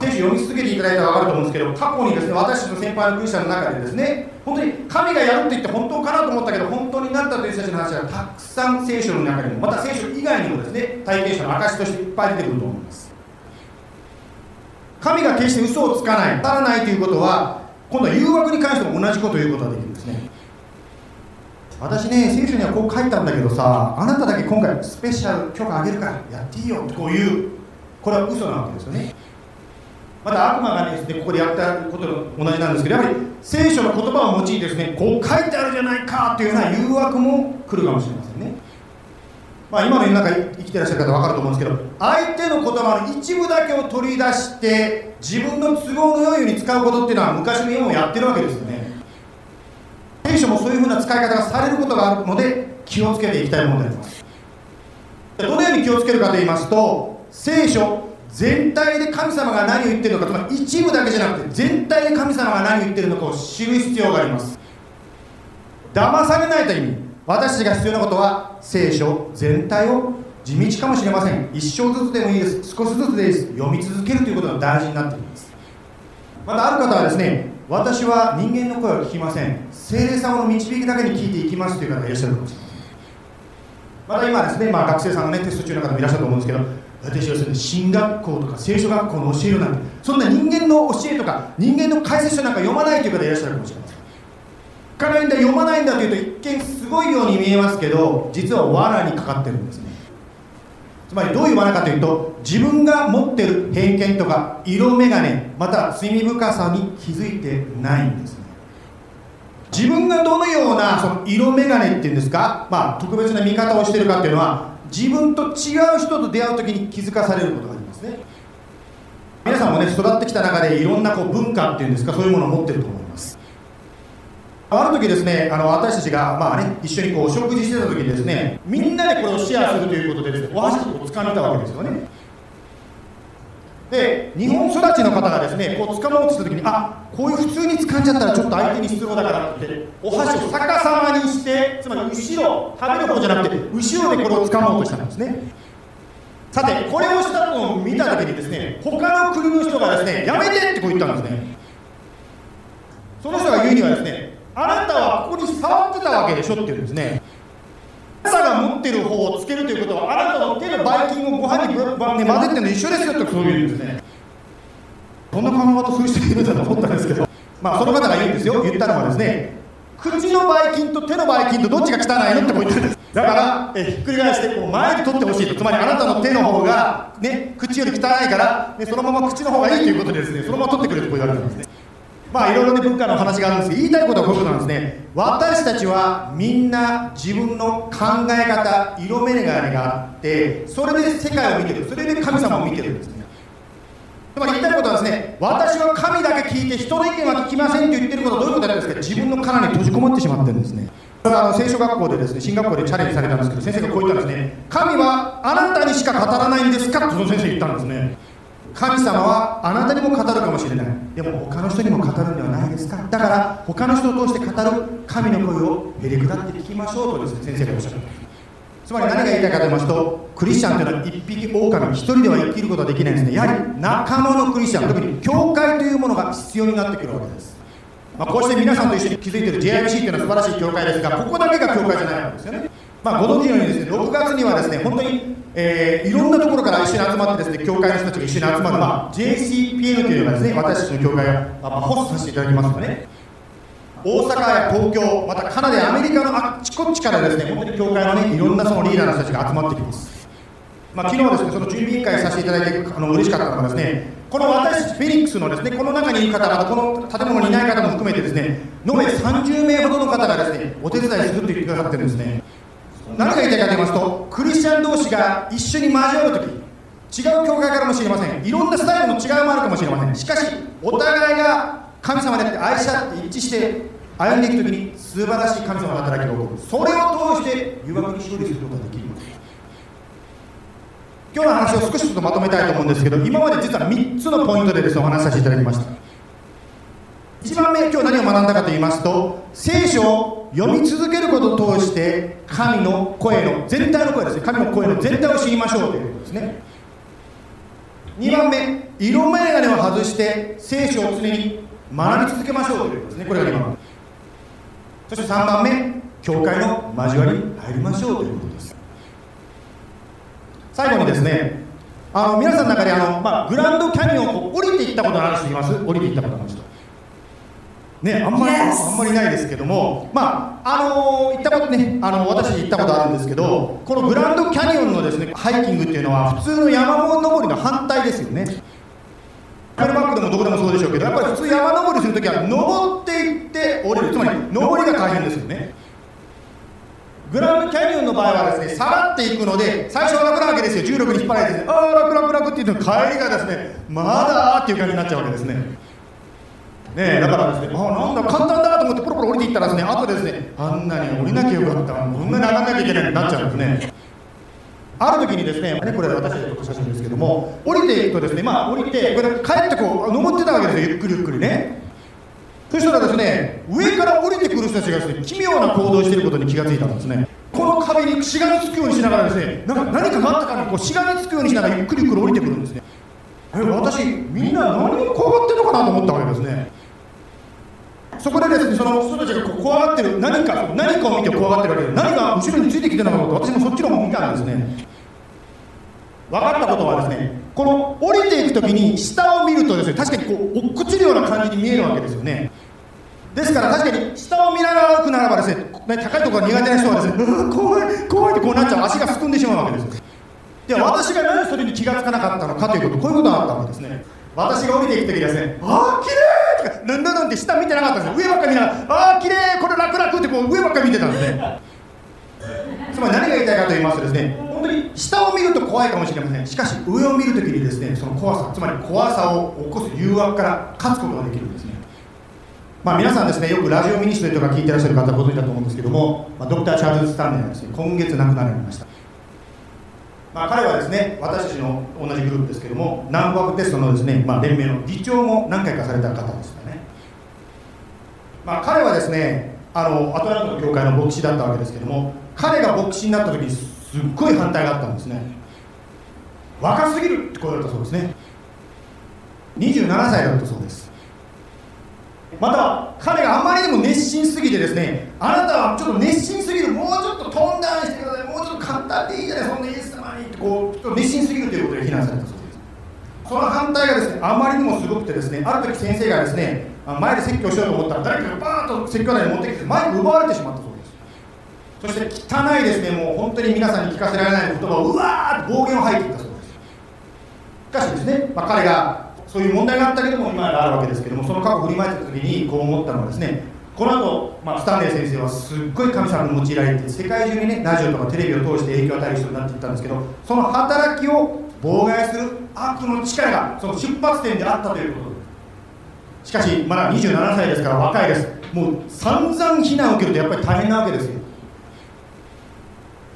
聖書読み続けていただいたら分かると思うんですけど過去にですね私の先輩のクリスチャンの中でですね本当に神がやるって言って本当かなと思ったけど本当になったという人たちの話がたくさん聖書の中にもまた聖書以外にもですね体験者の証としていっぱい出てくると思います。神が決して嘘をつかない当たらないということは今度は誘惑に関しても同じことを言うことができるんですね。私ね聖書にはこう書いたんだけどさあなただけ今回スペシャル許可あげるからやっていいよ。ってこういうこれは嘘なわけですよね。また悪魔がねここでやったことと同じなんですけどやはり聖書の言葉を用いてですねこう書いてあるじゃないかというような誘惑も来るかもしれませんね。まあ、今の世の中生きてらっしゃる方分かると思うんですけど相手の言葉の一部だけを取り出して自分の都合の良いように使うことっていうのは昔の世もやってるわけですよね。聖書もそういうふうな使い方がされることがあるので気をつけていきたいものでありますどのように気をつけるかと言いますと聖書全体で神様が何を言ってるのかつまり一部だけじゃなくて全体で神様が何を言ってるのかを知る必要があります。騙されないという意味私たちが必要なことは聖書全体を地道かもしれません。一生ずつでもいいです。少しずつでいいです。読み続けるということが大事になっています。またある方はですね私は人間の声を聞きません。精霊様の導きだけに聞いていきますという方がいらっしゃるかもしれません。また今ですね、まあ、学生さんがねテスト中の方もいらっしゃると思うんですけど私はですね進学校とか聖書学校の教えるなんてそんな人間の教えとか人間の解説書なんか読まないという方いらっしゃるかもしれません。かないんだ読まないんだというと一見すごいように見えますけど実は罠にかかってるんですね。つまりどういう罠かというと自分が持ってる偏見とか色眼鏡また罪深さに気づいてないんですね。自分がどのようなその色眼鏡っていうんですか、まあ、特別な見方をしてるかっていうのは自分と違う人と出会う時に気づかされることがありますね。皆さんもね育ってきた中でいろんなこう文化っていうんですかそういうものを持ってると思います。ある時ですねあの私たちが、まあね、一緒にこうお食事してた時にですねみんなでこれをシェアするということでですねお箸を掴みたわけですよね。で日本育ちの方がですねこう掴もうとした時にあこういう普通に掴んじゃったらちょっと相手に必要だからってお箸を逆さまにしてつまり後ろ食べる方じゃなくて後ろでこれを掴もうとしたんですね。さてこれをしたのを見た時にですね他の国の人がですねやめてってこう言ったんですね。その人が言うにはですねあなたはここに触ってたわけでしょって言うんですね。あなたが持ってる方をつけるということはあなたの手のばい菌をご飯に混ぜてるの一緒ですよってそういうんですね。こんな考え方する人いるんだと思ったんですけどまあその方が言うんですよ。言ったのはですね口のばい菌と手のばい菌とどっちが汚いのってこう言ったんです。だからえひっくり返してこう前に取ってほしいと。つまりあなたの手の方がね口より汚いから、ね、そのまま口の方がいいということでですねそのまま取ってくれとこう言われたんですねまあい。ろいろね文化の話があるんですけど言いたいことはこういうことなんですね。私たちはみんな自分の考え方色眼鏡があってそれで世界を見てる。それで神様を見てるんですね。つまり言いたいことはですね私は神だけ聞いて人の意見は聞きませんと言ってることはどういうことなんですか自分の殻に閉じこもってしまってるんですね。あの聖書学校でですね進学校でチャレンジされたんですけど先生がこう言ったんですね。神はあなたにしか語らないんですかとその先生言ったんですね神様はあなたにも語るかもしれない。でも他の人にも語るんではないですか。だから他の人を通して語る神の声をへりくだって聞きましょうとですね先生がおっしゃるつまり何が言いたいかと言いますとクリスチャンというのは一匹狼一人では生きることはできないんですね。やはり仲間のクリスチャン特に教会というものが必要になってくるわけです。まあ、こうして皆さんと一緒に築いている JIBC というのは素晴らしい教会ですがここだけが教会じゃないわけですよね。まあ、ご存知のようにですね6月にはですね本当に、えー、いろんなところから一緒に集まってですね教会の人たちが一緒に集まる、まあ、JCPN というのがですね私たちの教会が、まあ、ホストさせていただきますのでね。大阪や東京またカナダやアメリカのあっちこっちからですね本当に教会のねいろんなそのリーダーの人たちが集まってきます。まあ、昨日ですねその準備委員会させていただいてあの嬉しかったのがですねこの私たちフェニックスのですねこの中にいる方またこの建物にいない方も含めてですね延べ30名ほどの方がですねお手伝いすると言ってくださってるんですね。何が言いたいかと言いますとクリスチャン同士が一緒に交わるとき違う教会からもしれません。いろんなスタイルの違いもあるかもしれません。しかしお互いが神様であって愛し合って一致して歩んでいくときに素晴らしい神様の働きが起こる。それを通して誘惑に勝利することができる今日の話を少しずつまとめたいと思うんですけど今まで実は3つのポイントでです、ね、お話しさせていただきました。1番目今日何を学んだかと言いますと聖書を読み続けることを通して神の声の全体の声ですね。神の声の全体を知りましょうということですね。2番目色眼鏡を外して聖書を常に学び続けましょうということですね。これが2番そして3番目教会の交わりに入りましょうということです。最後にですねあの皆さんの中であの、まあ、グランドキャニオンを降りていったことのある人います。降りていったことある人ね、あんまり、あんまりないですけども、まあ、あのー行ったことね、あの私行ったことあるんですけど、このグランドキャニオンのですね、ハイキングっていうのは、普通の山登りの反対ですよね。カルバックでもどこでもそうでしょうけど、やっぱり普通山登りするときは、登っていって降りる、つまり、登りが大変ですよね。グランドキャニオンの場合はですね、下がっていくので、最初は楽なわけですよ、重力に引っ張られてああ、楽楽楽って言って帰りがですね、まだーっていう感じになっちゃうわけですね。ねえ、だからですね、ああ、なんだ、簡単だなと思って、ポロポロ降りていったらですね、後でですね、あんなに降りなきゃよかった、こんなに上がんなきゃいけないってなっちゃうんですね。ある時にですね、ねこれ私たちの写真ですけども、降りていくとですね、まあ降りて、これ帰ってこう、登ってたわけですよ、ゆっくりゆっくりね。そしたらですね、上から降りてくる人たちがですね、奇妙な行動をしていることに気がついたんですね。この壁にしがみつくようにしながらですね、なんか何かがあったかにこうしがみつくようにしながらゆっくりゆっくり降りてくるんですね。え、私、みんな何に怖がってるのかなと思ったわけですね。そこでですね、その人たちがこう怖がってる、何か、何かを見て怖がってるわけで。何が後ろについてきてるのかと、私もそっちの方を見たんですね。分かったことはですね、この降りていくときに下を見るとですね、確かにこう落っこちるような感じに見えるわけですよね。ですから確かに下を見ながら歩くならばですね、高いところが苦手な人はですね、う怖い、怖いってこうなっちゃう、足がすくんでしまうわけですよ。で、私がなぜそれに気がつかなかったのかということ、こういうことがあったわけですね。私が降りていくときですね、あー、綺麗とか、なんだなんて下見てなかったんですよ。上ばっか見ながら、あー、綺麗これ楽々ってこう上ばっか見てたんですね。つまり何が言いたいかと言いますとですね、本当に下を見ると怖いかもしれません。しかし上を見るときにですね、その怖さ、つまり怖さを起こす誘惑から勝つことができるんですね。まあ皆さんですね、よくラジオミニストリーとか聞いてらっしゃる方ご存知だと思うんですけども、まあ、ドクター・チャールズ・スタンレーがですね、今月亡くなられました。まあ彼はですね、私たちの同じグループですけども、南北テストのですね、まあ連盟の議長も何回かされた方ですよね。まあ彼はですね、あのアトランタの教会の牧師だったわけですけども、彼が牧師になった時にすっごい反対があったんですね。若すぎるって声だったそうですね。27歳だったそうです。また彼があまりにも熱心すぎてですねあなたはちょっと熱心すぎるもうちょっとトーンダウンしてくださいもうちょっと簡単でいいじゃないそんなイエスこう熱心すぎるということで非難されたそうですその反対がですねあまりにもすごくてですねある時先生がですね前で説教しようと思ったら誰かがバーッと説教台に持ってきてマイク奪われてしまったそうです。そして汚いですねもう本当に皆さんに聞かせられない言葉をうわーっと暴言を吐いていったそうです。しかしですね、まあ、彼がそういう問題があったけども今があるわけですけどもその過去を振り返った時にこう思ったのはですねこの後、まあスタンレー先生はすっごい神様に用いられて世界中にねラジオとかテレビを通して影響を与える人になっていったんですけどその働きを妨害する悪の力がその出発点であったということ。しかしまだ27歳ですから若いです。もう散々非難を受けるとやっぱり大変なわけですよ。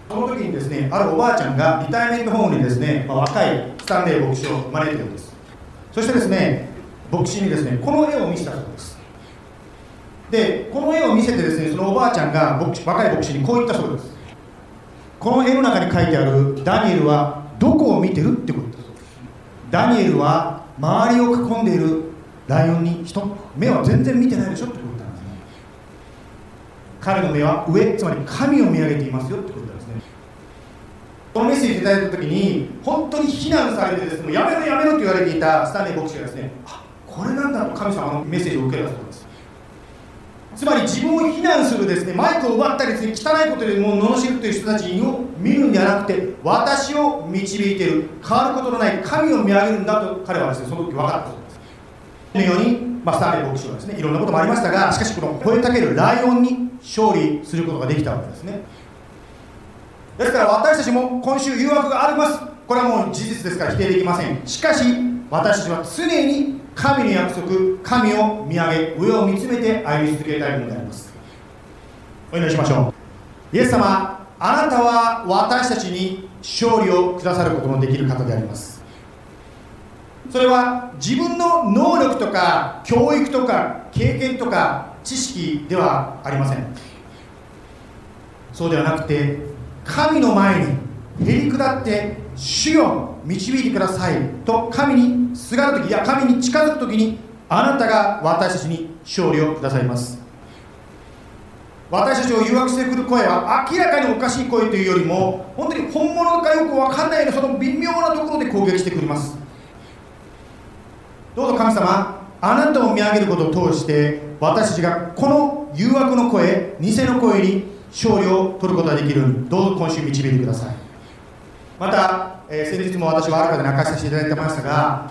その時にですねあるおばあちゃんがリタイメントホームにですね、まあ、若いスタンレー牧師を招いているんです。そしてですね牧師にですねこの絵を見せたそうです。でこの絵を見せてですねそのおばあちゃんが牧師若い牧師にこう言ったそうです。この絵の中に書いてあるダニエルはどこを見てるってことだそうです。ダニエルは周りを囲んでいるライオンに人目は全然見てないでしょってことなんですね。彼の目は上つまり神を見上げていますよってことなんですね。このメッセージいただいた時に本当に非難されてですねやめろやめろと言われていたスタンレー牧師がですねあこれなんだと神様のメッセージを受けたそうです。つまり自分を非難するですねマイクを奪ったりすね汚いことでもう罵るという人たちを見るんではなくて私を導いている変わることのない神を見上げるんだと彼はですねその時分かったそうです。このように、まあ、スタンレー牧師はですねいろんなこともありましたがしかしこの吠えたけるライオンに勝利することができたわけですね。ですから私たちも今週誘惑があります。これはもう事実ですから否定できません。しかし私たちは常に神の約束神を見上げ上を見つめて歩み続けたいものであります。お祈りしましょう。イエス様あなたは私たちに勝利をくださることのできる方であります。それは自分の能力とか教育とか経験とか知識ではありません。そうではなくて神の前にへり下って主よ導いてください。と神にすがる時いや神に近づく時にあなたが私たちに勝利をくださいます。私たちを誘惑してくる声は明らかにおかしい声というよりも本当に本物かよく分かんないようなその微妙なところで攻撃してくります。どうぞ神様あなたを見上げることを通して私たちがこの誘惑の声偽の声に勝利を取ることができるようにどうぞ今週導いてください。また、えー、先日も私はある方に明かさせていただいてましたが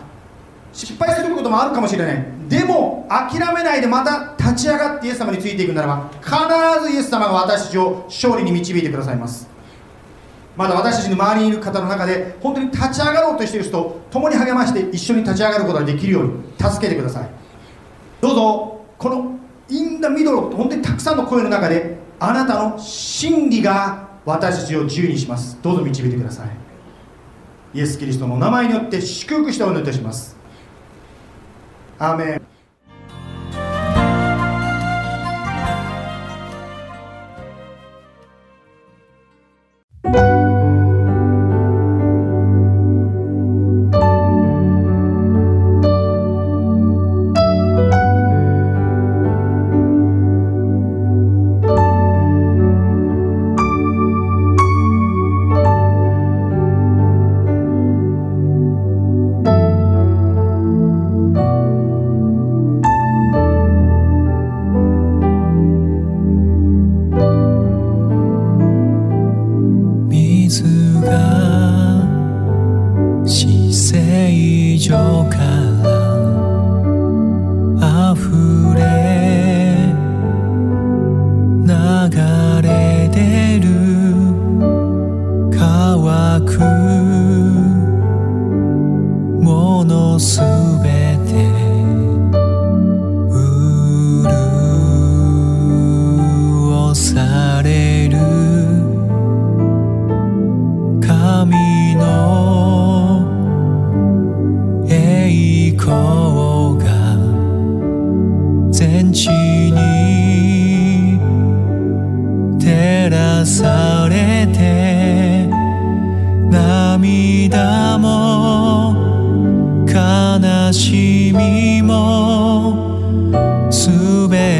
失敗することもあるかもしれない。でも諦めないでまた立ち上がってイエス様についていくならば必ずイエス様が私たちを勝利に導いてくださいます。まだ私たちの周りにいる方の中で本当に立ち上がろうとしている人を共に励まして一緒に立ち上がることができるように助けてください。どうぞこのインダミドル本当にたくさんの声の中であなたの真理が私たちを自由にします。どうぞ導いてください。イエス・キリストの名前によって祝福したお祈りいたします。アーメン。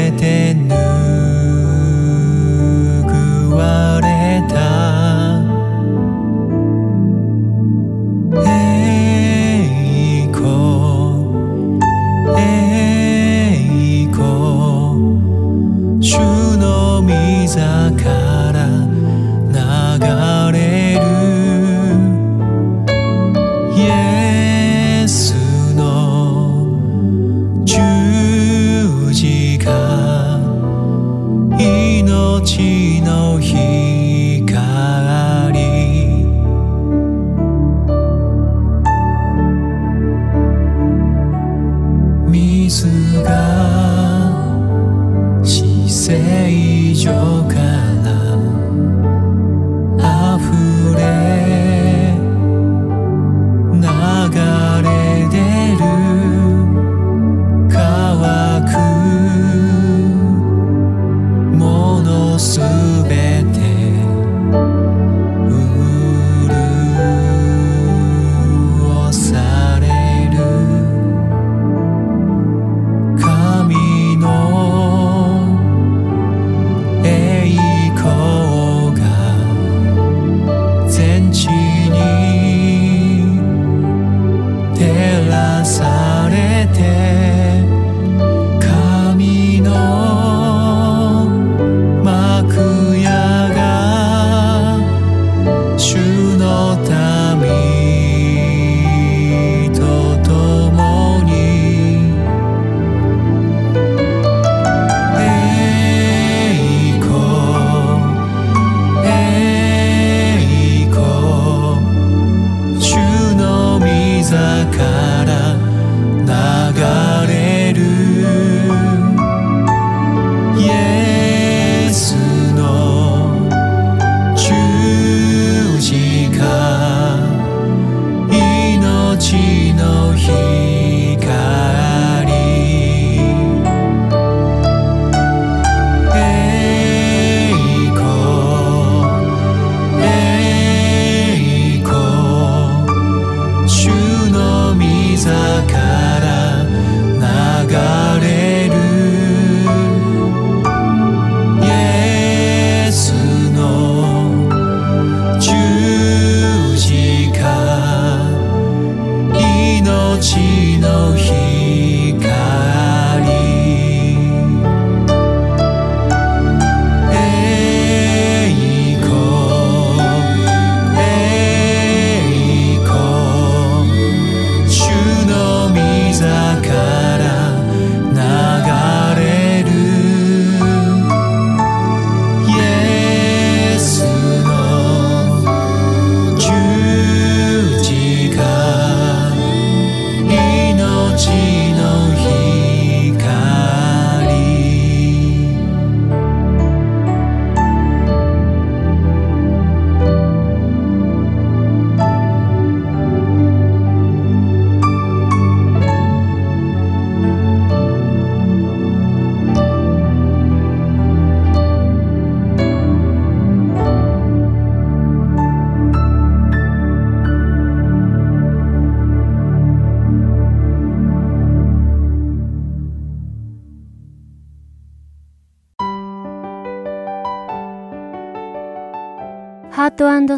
promete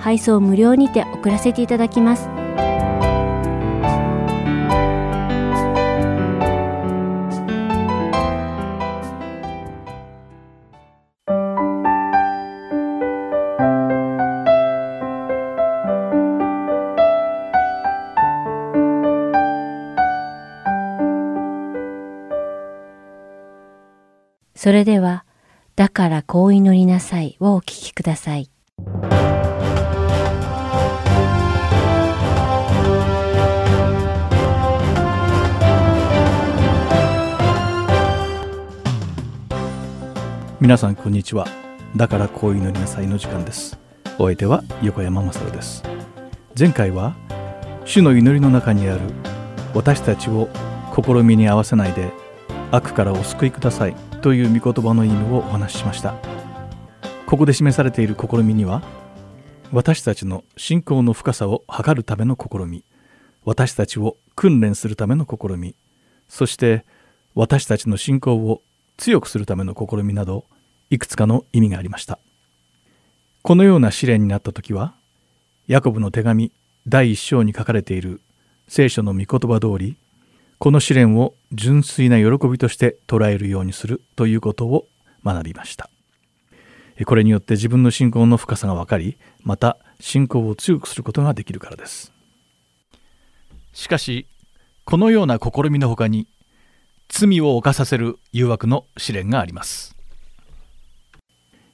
配送無料にて送らせていただきますそれでは、だからこう祈りなさいをお聞きください。皆さんこんにちは。だからこう祈りなさいの時間です。お相手は横山まさるです。前回は主の祈りの中にある私たちを試みに合わせないで悪からお救いくださいという御言葉の意味をお話ししましたここで示されている試みには私たちの信仰の深さを測るための試み私たちを訓練するための試みそして私たちの信仰を強くするための試みなどいくつかの意味がありました。このような試練になった時はヤコブの手紙第一章に書かれている聖書の御言葉通りこの試練を純粋な喜びとして捉えるようにするということを学びました。これによって自分の信仰の深さが分かりまた信仰を強くすることができるからです。しかしこのような試みのほかに罪を犯させる誘惑の試練があります。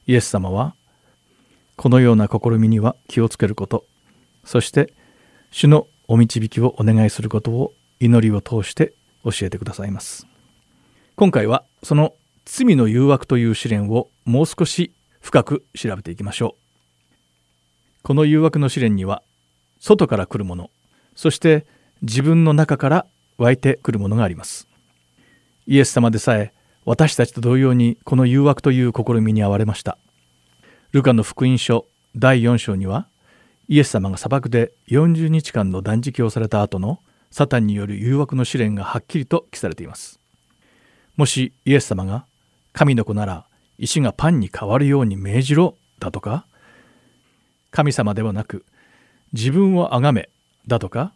イエス様はこのような試みには気をつけること。そして主のお導きをお願いすることを祈りを通して教えてくださいます。今回はその罪の誘惑という試練をもう少し深く調べていきましょう。この誘惑の試練には外から来るものそして自分の中から湧いてくるものがあります。イエス様でさえ私たちと同様にこの誘惑という試みに遭われました。ルカの福音書第4章にはイエス様が砂漠で40日間の断食をされた後のサタンによる誘惑の試練がはっきりと記されています。もしイエス様が神の子なら石がパンに変わるように命じろだとか神様ではなく自分を崇めだとか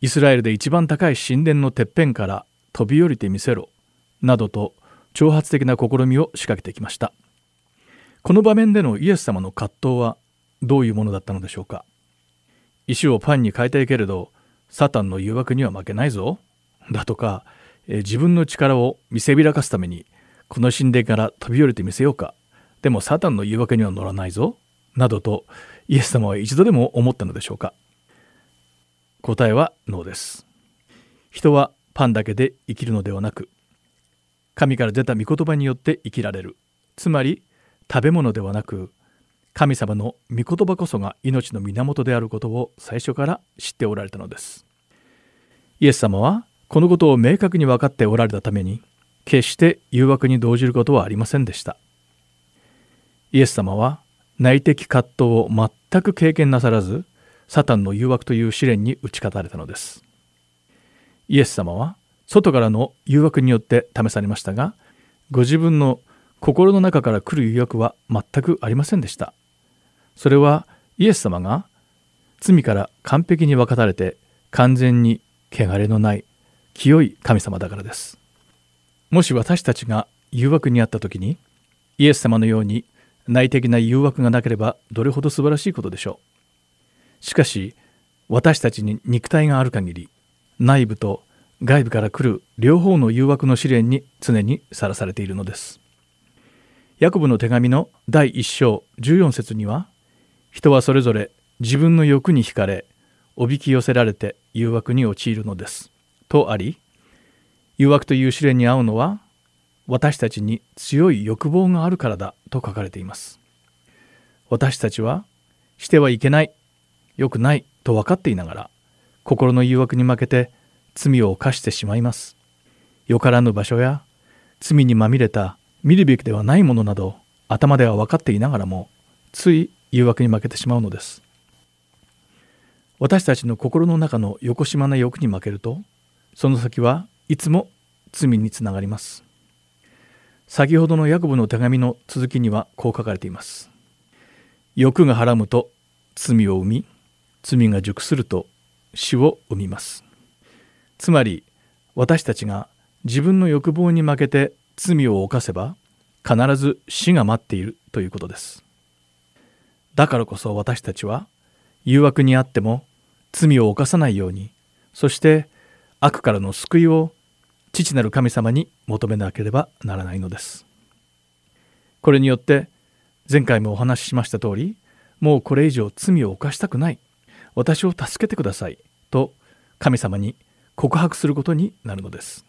イスラエルで一番高い神殿のてっぺんから飛び降りてみせろなどと挑発的な試みを仕掛けてきました。この場面でのイエス様の葛藤はどういうものだったのでしょうか？石をパンに変えたいけれどサタンの誘惑には負けないぞだとか、自分の力を見せびらかすためにこの神殿から飛び降りてみせようかでもサタンの誘惑には乗らないぞなどとイエス様は一度でも思ったのでしょうか？答えはノーです。人はパンだけで生きるのではなく神から出た御言葉によって生きられる。つまり食べ物ではなく神様の御言葉こそが命の源であることを最初から知っておられたのです。イエス様はこのことを明確に分かっておられたために決して誘惑に動じることはありませんでした。イエス様は内的葛藤を全く経験なさらずサタンの誘惑という試練に打ち勝たれたのです。イエス様は外からの誘惑によって試されましたがご自分の心の中から来る誘惑は全くありませんでした。それはイエス様が罪から完璧に分かたれて完全に汚れのない清い神様だからです。もし私たちが誘惑にあった時にイエス様のように内的な誘惑がなければどれほど素晴らしいことでしょう。しかし私たちに肉体がある限り内部と外部から来る両方の誘惑の試練に常にさらされているのです。ヤコブの手紙の第1章14節には人はそれぞれ自分の欲に惹かれおびき寄せられて誘惑に陥るのです。とあり誘惑という試練に遭うのは私たちに強い欲望があるからだと書かれています。私たちはしてはいけない良くないと分かっていながら心の誘惑に負けて罪を犯してしまいます。よからぬ場所や罪にまみれた見るべきではないものなど頭では分かっていながらもつい誘惑に負けてしまうのです。私たちの心の中の横島な欲に負けるとその先はいつも罪につながります。先ほどのヤコブの手紙の続きにはこう書かれています。欲がはらむと罪を生み罪が熟すると死を生みます。つまり私たちが自分の欲望に負けて罪を犯せば必ず死が待っているということです。だからこそ私たちは誘惑にあっても罪を犯さないようにそして悪からの救いを父なる神様に求めなければならないのです。これによって前回もお話ししました通りもうこれ以上罪を犯したくない。私を助けてください。と神様に告白することになるのです。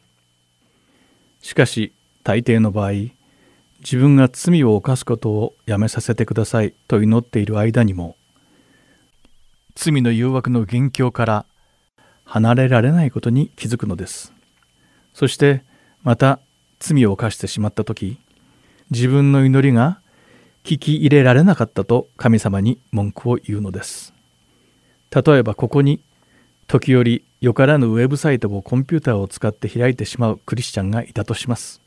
しかし大抵の場合自分が罪を犯すことをやめさせてください。と祈っている間にも罪の誘惑の元凶から離れられないことに気づくのです。そしてまた罪を犯してしまった時自分の祈りが聞き入れられなかったと神様に文句を言うのです。例えばここに時折よからぬウェブサイトをコンピューターを使って開いてしまうクリスチャンがいたとします。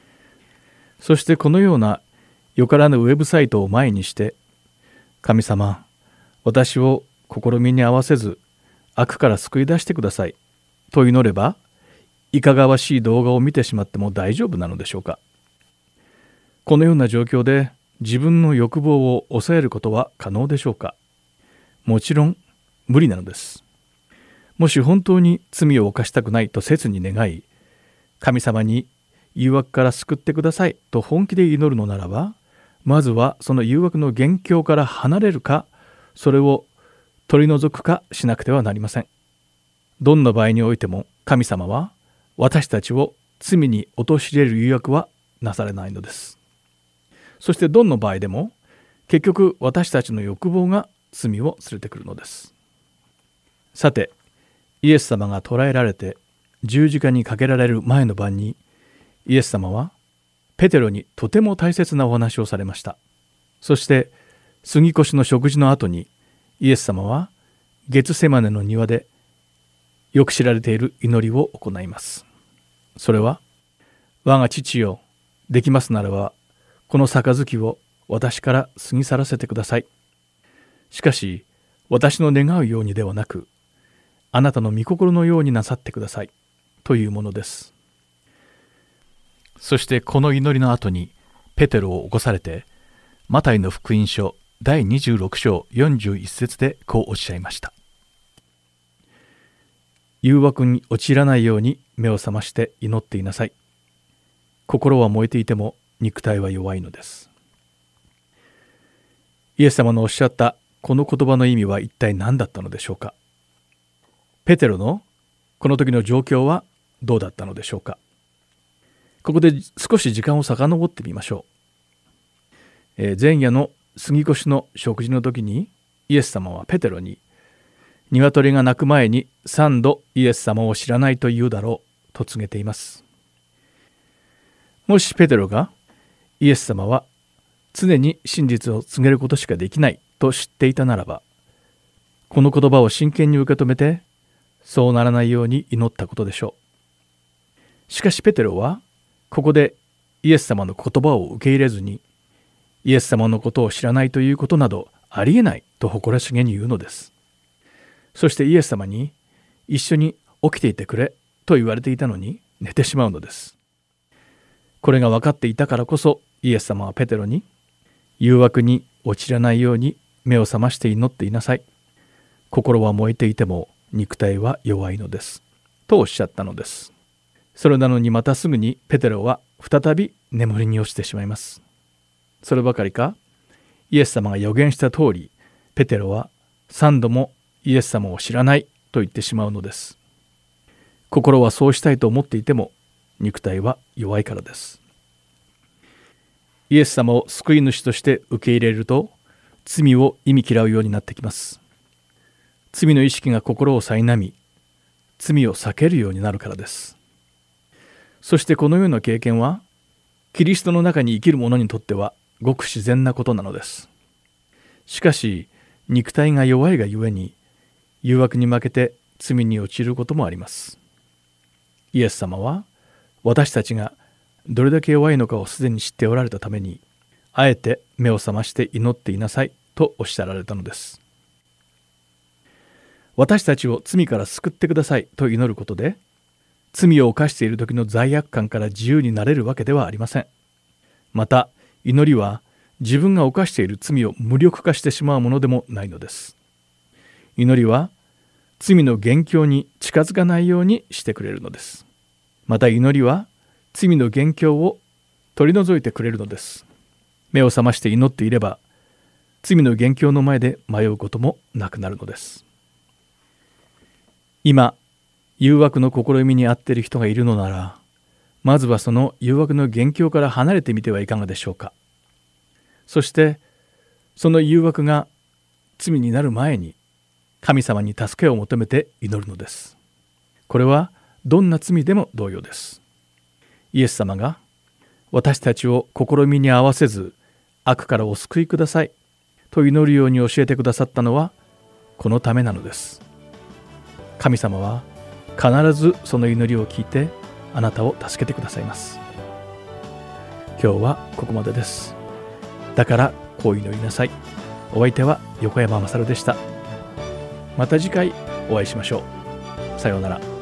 そしてこのようなよからぬウェブサイトを前にして神様私を試みに合わせず悪から救い出してください。と祈ればいかがわしい動画を見てしまっても大丈夫なのでしょうか。このような状況で自分の欲望を抑えることは可能でしょうか。もちろん無理なのです。もし本当に罪を犯したくないと切に願い神様に誘惑から救ってくださいと本気で祈るのならばまずはその誘惑の元凶から離れるかそれを取り除くかしなくてはなりません。どんな場合においても神様は私たちを罪に陥れる誘惑はなされないのです。そしてどんな場合でも結局私たちの欲望が罪を連れてくるのです。さてイエス様が捕らえられて十字架にかけられる前の晩にイエス様はペテロにとても大切なお話をされました。そして杉越の食事の後にイエス様はゲツセマネの庭でよく知られている祈りを行います。それは我が父よできますならばこの杯を私から過ぎ去らせてください。しかし私の願うようにではなくあなたの御心のようになさってください。というものです。そしてこの祈りの後にペテロを起こされてマタイの福音書第26章41節でこうおっしゃいました。誘惑に陥らないように目を覚まして祈っていなさい。心は燃えていても肉体は弱いのです。イエス様のおっしゃったこの言葉の意味は一体何だったのでしょうか。ペテロのこの時の状況はどうだったのでしょうか？ここで少し時間を遡ってみましょう、えー、前夜の杉越の食事の時にイエス様はペテロに鶏が鳴く前に3度イエス様を知らないと言うだろうと告げています。もしペテロがイエス様は常に真実を告げることしかできないと知っていたならばこの言葉を真剣に受け止めてそうならないように祈ったことでしょう。しかしペテロはここでイエス様の言葉を受け入れずにイエス様のことを知らないということなどありえないと誇らしげに言うのです。そしてイエス様に一緒に起きていてくれと言われていたのに寝てしまうのです。これが分かっていたからこそイエス様はペテロに誘惑に陥らないように目を覚まして祈っていなさい。心は燃えていても肉体は弱いのです。とおっしゃったのです。それなのにまたすぐにペテロは再び眠りに落ちてしまいます。そればかりかイエス様が予言した通りペテロは3度もイエス様を知らないと言ってしまうのです。心はそうしたいと思っていても肉体は弱いからです。イエス様を救い主として受け入れると罪を意味嫌うようになってきます。罪の意識が心を苛み罪を避けるようになるからです。そしてこのような経験はキリストの中に生きる者にとってはごく自然なことなのです。しかし肉体が弱いがゆえに誘惑に負けて罪に陥ることもあります。イエス様は私たちがどれだけ弱いのかをすでに知っておられたためにあえて目を覚まして祈っていなさいとおっしゃられたのです。私たちを罪から救ってくださいと祈ることで罪を犯している時の罪悪感から自由になれるわけではありません。また祈りは自分が犯している罪を無力化してしまうものでもないのです。祈りは罪の元凶に近づかないようにしてくれるのです。また祈りは罪の元凶を取り除いてくれるのです。目を覚まして祈っていれば罪の元凶の前で迷うこともなくなるのです。今誘惑の試みに遭っている人がいるのならまずはその誘惑の元凶から離れてみてはいかがでしょうか。そしてその誘惑が罪になる前に神様に助けを求めて祈るのです。これはどんな罪でも同様です。イエス様が私たちを試みに合わせず悪からお救いくださいと祈るように教えてくださったのはこのためなのです。神様は必ずその祈りを聞いてあなたを助けてくださいます。今日はここまでです。だからこう祈りなさい。お相手は横山勝でした。また次回お会いしましょう。さようなら。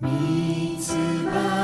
みつ葉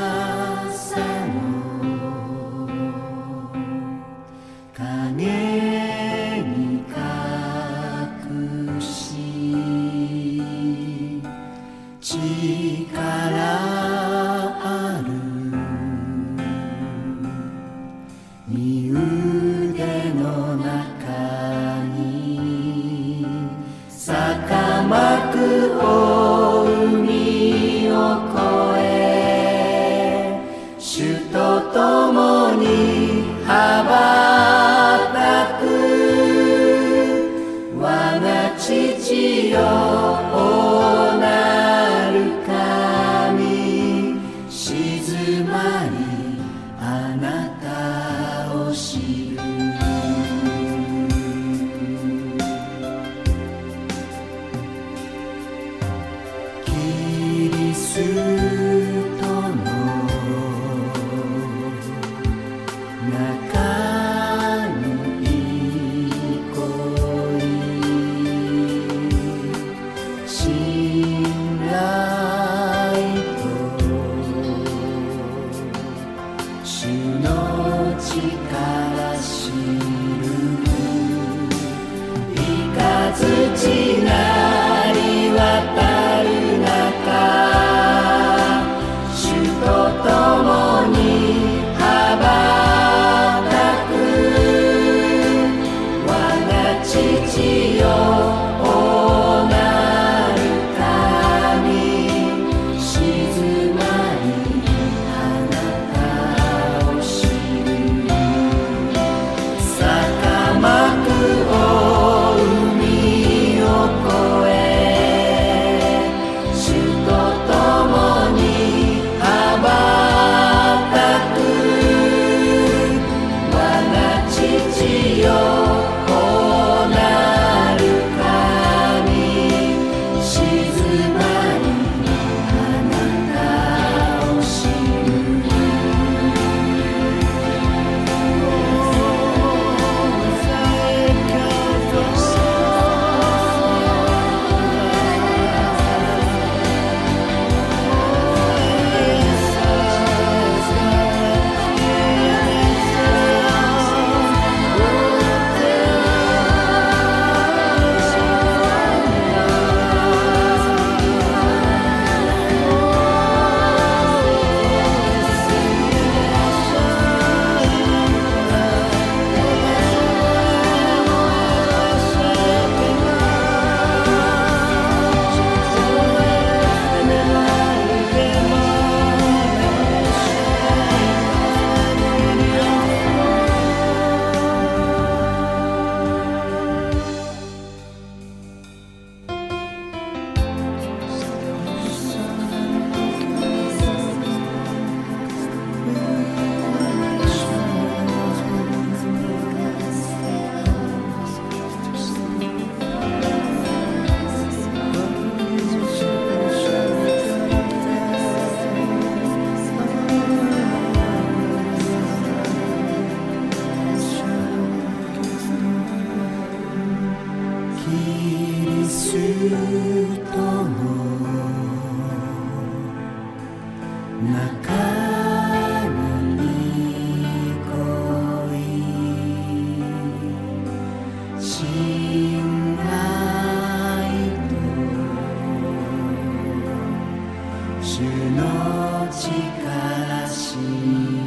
主の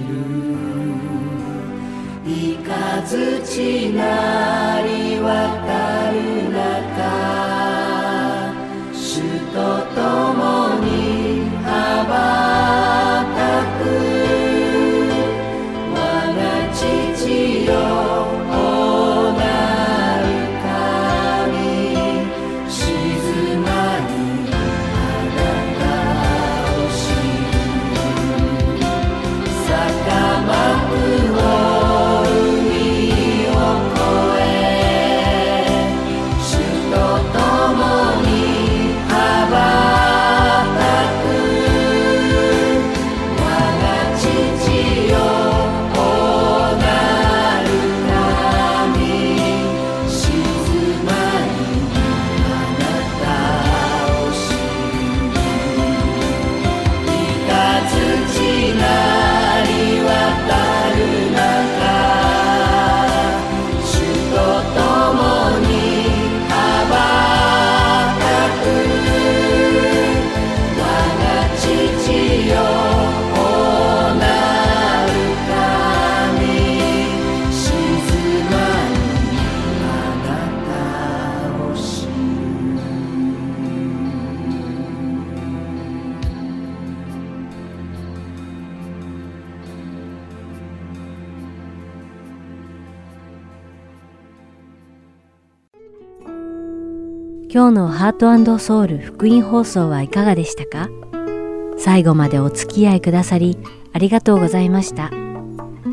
る。いかづちなりは今日のハートソウル福音放送はいかがでしたか？最後までお付き合いくださりありがとうございました。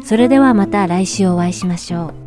それではまた来週お会いしましょう。